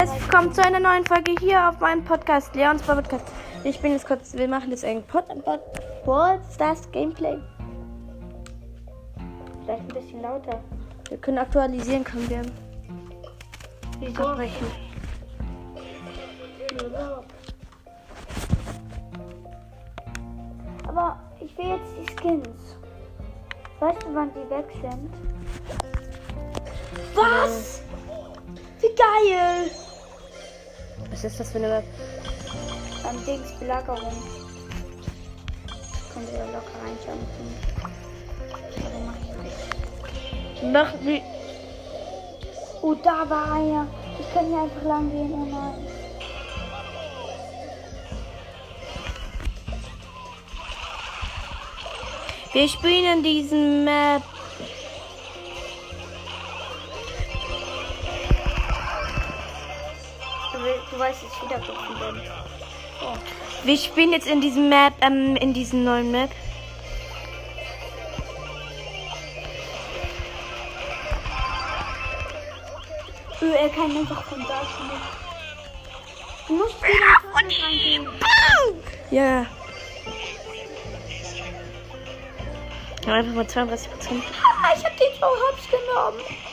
Willkommen zu einer neuen Folge hier auf meinem Podcast, Leons Podcast. Ich bin jetzt kurz, wir machen jetzt ein Pod, Pod, Pod Stars Gameplay. Vielleicht ein bisschen lauter. Wir können aktualisieren, können wir Wieso? abbrechen. Aber ich will jetzt die Skins. Weißt du, wann die weg sind? Was? Wie geil! Was ist das für eine Map? Beim Dings Belagerung. Könnt ihr locker reinschauen. Aber mach ich nicht. Nach wie. Oh, da war einer. Ich kann hier einfach lang gehen. Oh nein. Wir spielen in diesem Map. Du, weißt jetzt wieder, bin. Oh. Wir spielen jetzt in diesem Map, ähm, in diesem neuen Map. Öh, er kann einfach von da spielen. Du musst wieder. Ja. Einfach mal 32 Prozent. Ah, ich hab den Joe Hops genommen.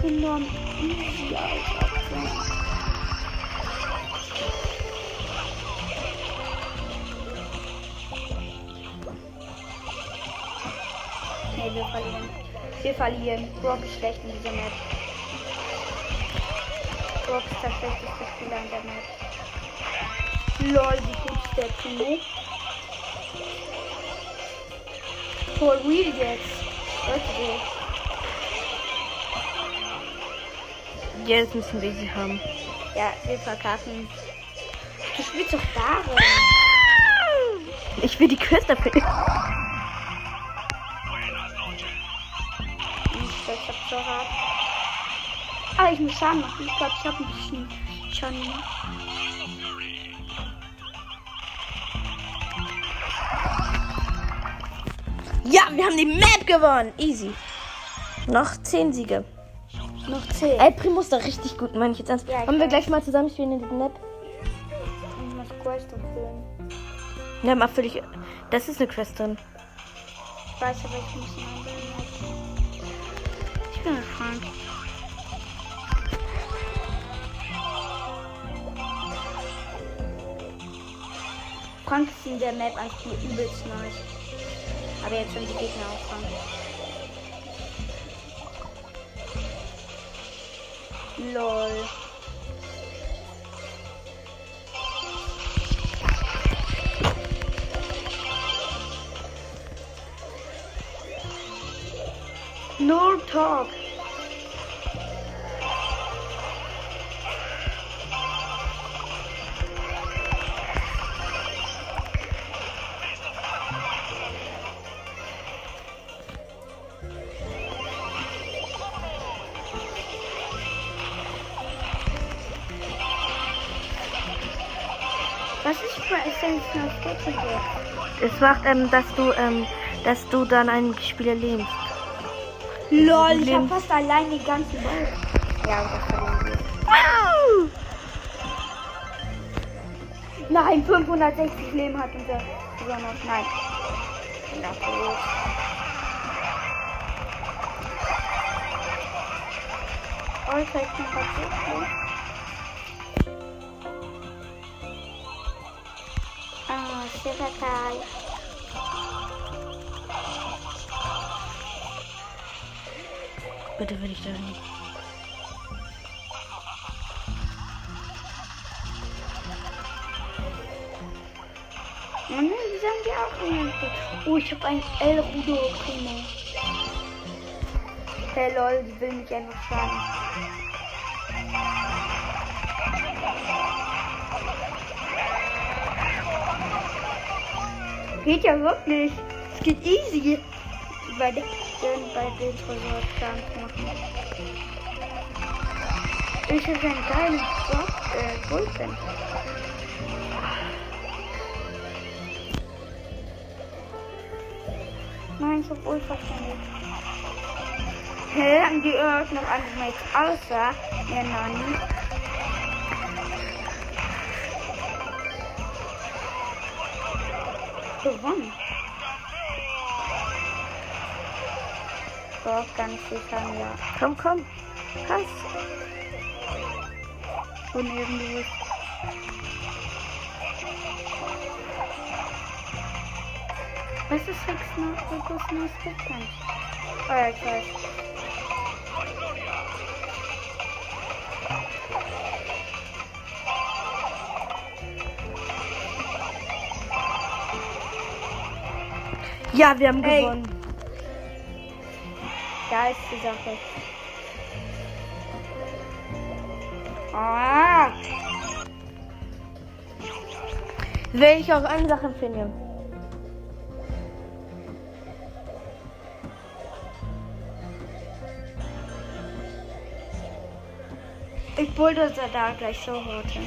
Genommen. Easy, Alter. Nee, wir verlieren. Wir verlieren. Brock ist schlecht in dieser Map. Brock ist der schlechteste Spieler in der Map. Lol, wie gut ist der Timo. For real jetzt. Leute, Jetzt müssen wir sie haben. ja, wir verkacken. Du spielst doch darin. Ich will die Quest dafür. Ich hab so hart. Ah, ich muss Schaden machen. Ich glaube, ich habe ein bisschen Schaden. Ja, wir haben die Map gewonnen. Easy. Noch 10 Siege. Noch 10. Ey, Primo ist da richtig gut, meine ich jetzt ernst. Ja, Wollen wir gleich mal zusammen spielen in diesem Map? Ich muss Quest erfüllen. Ja, mal völlig. Das ist eine Quest drin. Ich weiß aber, ich muss einen anderen Ich bin gespannt. Frank ist in der Map eigentlich übelst nice. Aber jetzt sind die Gegner auch dran. Lol. No talk. Was ist für Essenz noch Sketchbook? Es macht, ähm, dass du, ähm, dass du dann einen Spieler lebst. Lol, ich hab fast allein den ganzen Ball. Ja, das verlieren wir. Nein, 560 Leben hat unser sogar noch. Nein. Oh, ich zeig noch Silverkai. Bitte will ich da nicht. Oh nein, die sagen die auch irgendwie. Oh, ich habe ein El Rudo Primo. Hey lol, die will mich einfach schlagen. Geht ja wirklich. Es geht easy. Bei den, bei den machen. Ich habe einen geilen Drop, äh, Bullpen. Nein, ich hab Ultra verwendet. Hä, haben die irgend noch andere Mates außer der Nani? Gewonnen. Doch, ganz sicher, ja. Komm, komm. Pass. Ist. Was ist Hex noch? Fokus nur bekannt. Oh ja, ich weiß. Ja, wir haben Ey. gewonnen. Da ist die Sache. Ah! Will ich auch eine Sache empfehlen. Ich bulldozer da gleich so heute.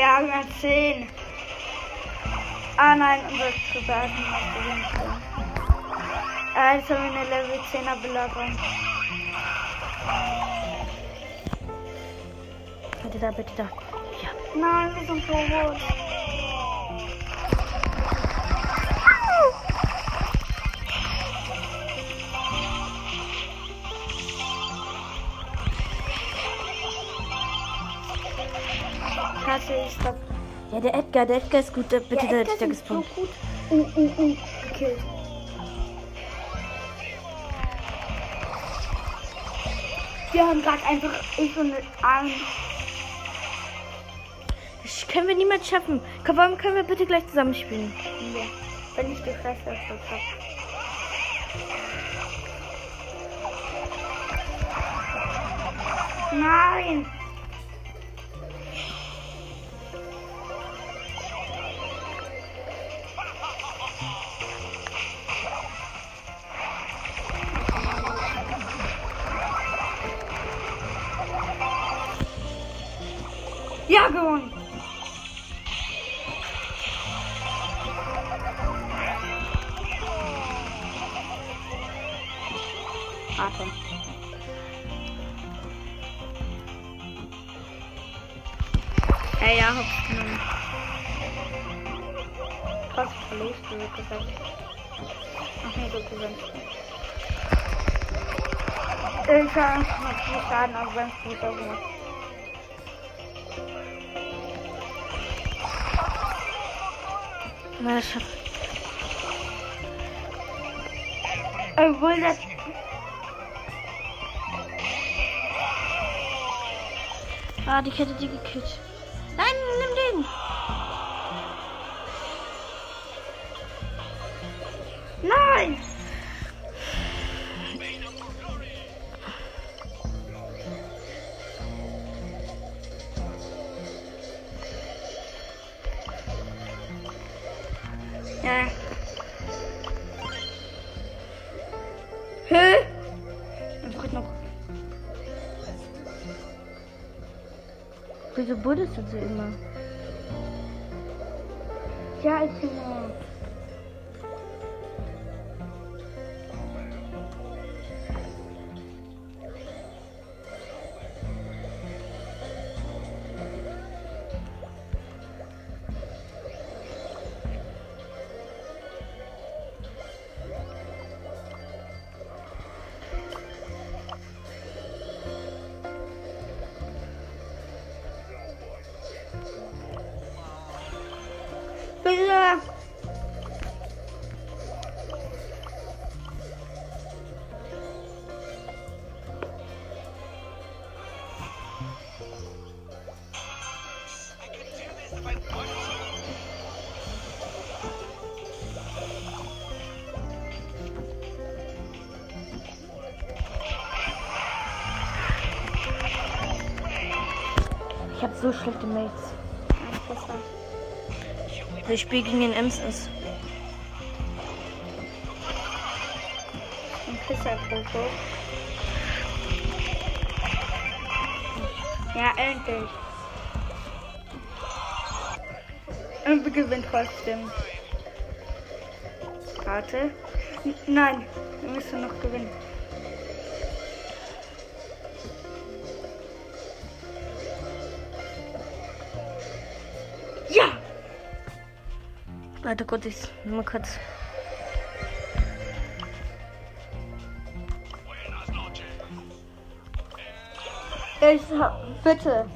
Ja, wir 10. Ah nein, unser Privaten hat gewonnen. Ah, jetzt haben wir eine Level 10er Belagerung. Bitte da, bitte da. Ja. Nein, wir sind so Kasse ist da. Ja, der Edgar, der Edgar ist gut. Der, bitte, der, Edgar der, ist so gut. Uh, uh, uh, gekillt. Wir haben gerade einfach ich und Arm. Das können wir niemals schaffen. Komm, warum können wir bitte gleich zusammenspielen? Ja, wenn ich die Fresse so hab. Nein! Ey, ja, hops genommen. Trotz verlierst du, wie gesagt. Ach nee, du gewinnst. Ich habe noch viel Schaden, wenn es gut gemacht. Na, das schafft. Obwohl das. Ah, die hätte die gekillt. Wieso buddest du so immer? Ja, ich bin. So schlechte Mates. Ich spiele gegen den Emsons. Ein Pisser-Foto. Ja, endlich. Und wir gewinnen trotzdem. Warte. N nein, wir müssen noch gewinnen. Warte kurz, ich mal kurz. Ich hab, bitte.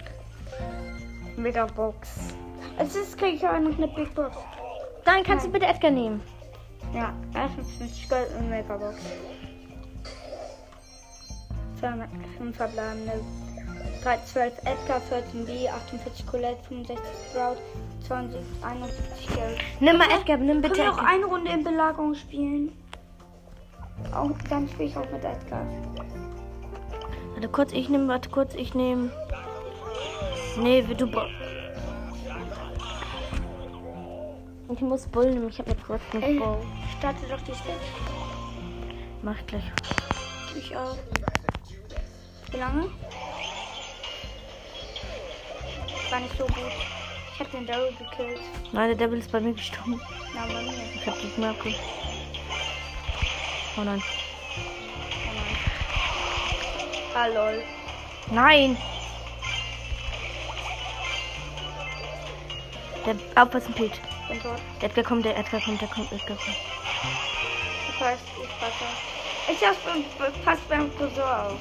Megabox. Es ist, krieg ich aber noch eine Big Box. Dann kannst du bitte Edgar nehmen. Ja, 51 Gold und Megabox. 205 verbleibende. 3, 12 Edgar, 14 B, 48 Colette, 65 Sprout, 20, 71 Geld. Nimm mal Edgar, nimm Können bitte wir auch eine Runde in Belagerung spielen? Auch, dann spiele ich auch mit Edgar. Warte kurz, ich nehme, warte kurz, ich nehme. Nee, du. bra- Ich muss Bull nehmen, ich habe mir kurz nicht Bull. starte doch die Stage. Mach ich gleich. Ich auch. Wie lange? War nicht so gut. Ich hab den Daryl gekillt. Nein, der Devil ist bei mir gestorben. Na, bei mir. Ich hab die Marco. Oh nein. Ah, lol. Nein! Der aufpassen, Pete. Bin tot. Der Edgar kommt, der Edgar kommt, der kommt, Edgar kommt. Ich weiß, ich passe. Ich hab, pass beim Friseur auf.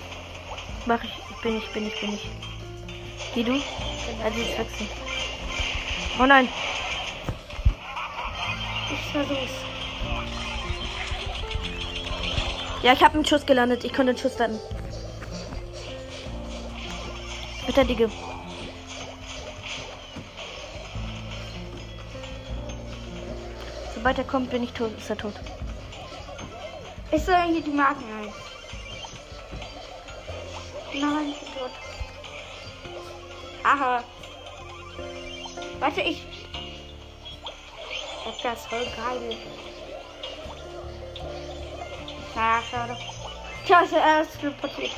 Mach ich, ich bin ich, bin ich, bin ich. Geh du? Also jetzt wechseln. Oh nein! Ich versuch's. Ja, ich habe einen Schuss gelandet. Ich konnte den Schuss landen. Verteidige. Sobald er kommt, bin ich tot. Ist er tot. Ich soll hier die Marken ein. Nein, ich bin tot. Aha. Warte, ich. Das ist voll geil. Na, schade. Er ist teleportiert.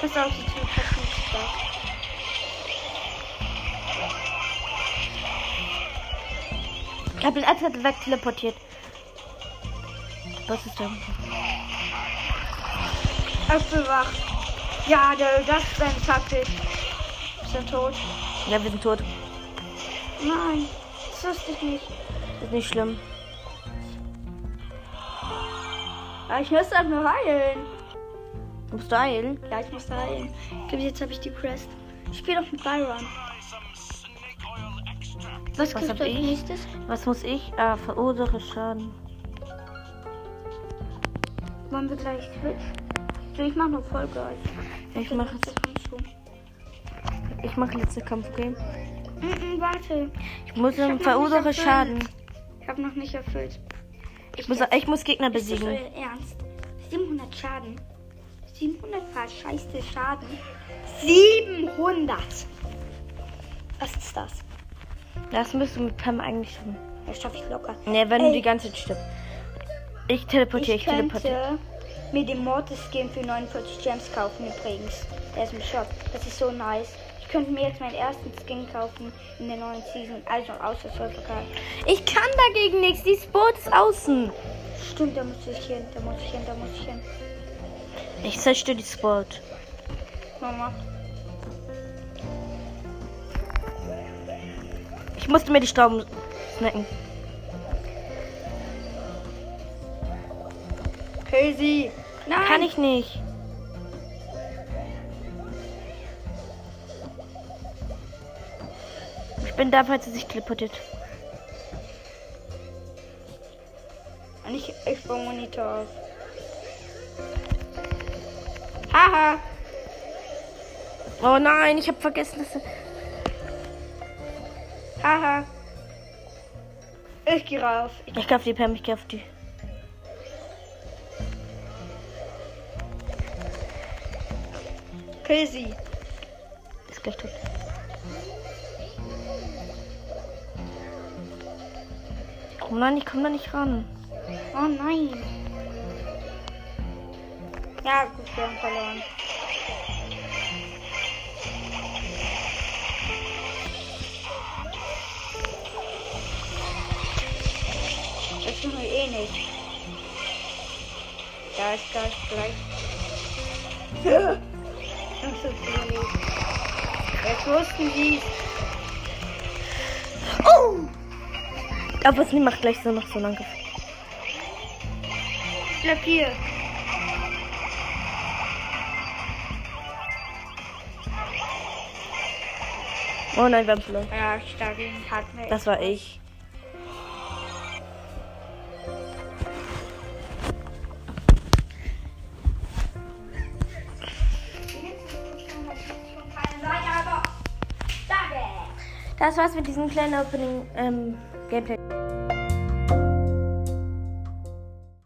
Pass auf, die teleportiert sich da. Ich habe den Edgar weg teleportiert. Was ist da? Aufbewacht. Ja, der, das ist seine Taktik. Ist er tot? Ja, wir sind tot. Nein, das wusste ich nicht. Ist nicht schlimm. Aber ich müsste halt nur heilen. Musst du eilen? Ja, ich muss heilen. Ich glaube, jetzt habe ich die Quest. Ich spiele doch mit Byron. Was, Was kriegst du als ich? nächstes? Was muss ich? Ah, verursache Schaden. Wollen wir gleich Twitch? So, ich mache noch Folge euch. Ich mach jetzt. Ich mache letzte Kampf, okay? Mm -mm, warte. Ich muss Ich verursache. Schaden. Ich habe noch nicht erfüllt. Ich muss, ich muss Gegner Ist das besiegen. Ernst? 700 Schaden. 700 verscheißte Schaden. 700! Was ist das? Das müsst du mit Pam eigentlich schaffen. Das schaffe ich locker. Ne, wenn Ey. du die ganze Zeit stirbst. Ich teleportiere, ich, Ich teleportiere. mir den Mortis Skin für 49 Gems kaufen übrigens. Der ist im Shop. Das ist so nice. Ich könnte mir jetzt meinen ersten Skin kaufen in der neuen Season. Also außer Surfercard. Ich kann dagegen nichts. Die Sport ist außen. Stimmt, da muss ich hin, da muss ich hin, da muss ich hin. Ich zerstöre die Sport. Mama. Ich musste mir die Stauben snacken. Crazy. Nein. Kann ich nicht. Ich bin da, falls sie sich teleportiert. Und ich, ich baue Monitor auf. Haha. Oh nein, ich habe vergessen, dass. Haha. Ich gehe rauf. Ich, Ich kauf die Pam, ich kauf die. Crazy. Ist gleich tot. Oh nein, ich komme da nicht ran. Oh nein. Ja, gut, wir haben verloren. Das tun wir eh nicht. Da ist das gleich. Das ist. Jetzt wussten sie es. Aber es macht gleich so noch so lange. Bleib hier. Oh nein, wir haben verloren. Ja, Stadion hat mir. Das war ich. Das war's mit diesem kleinen Opening ähm, Gameplay.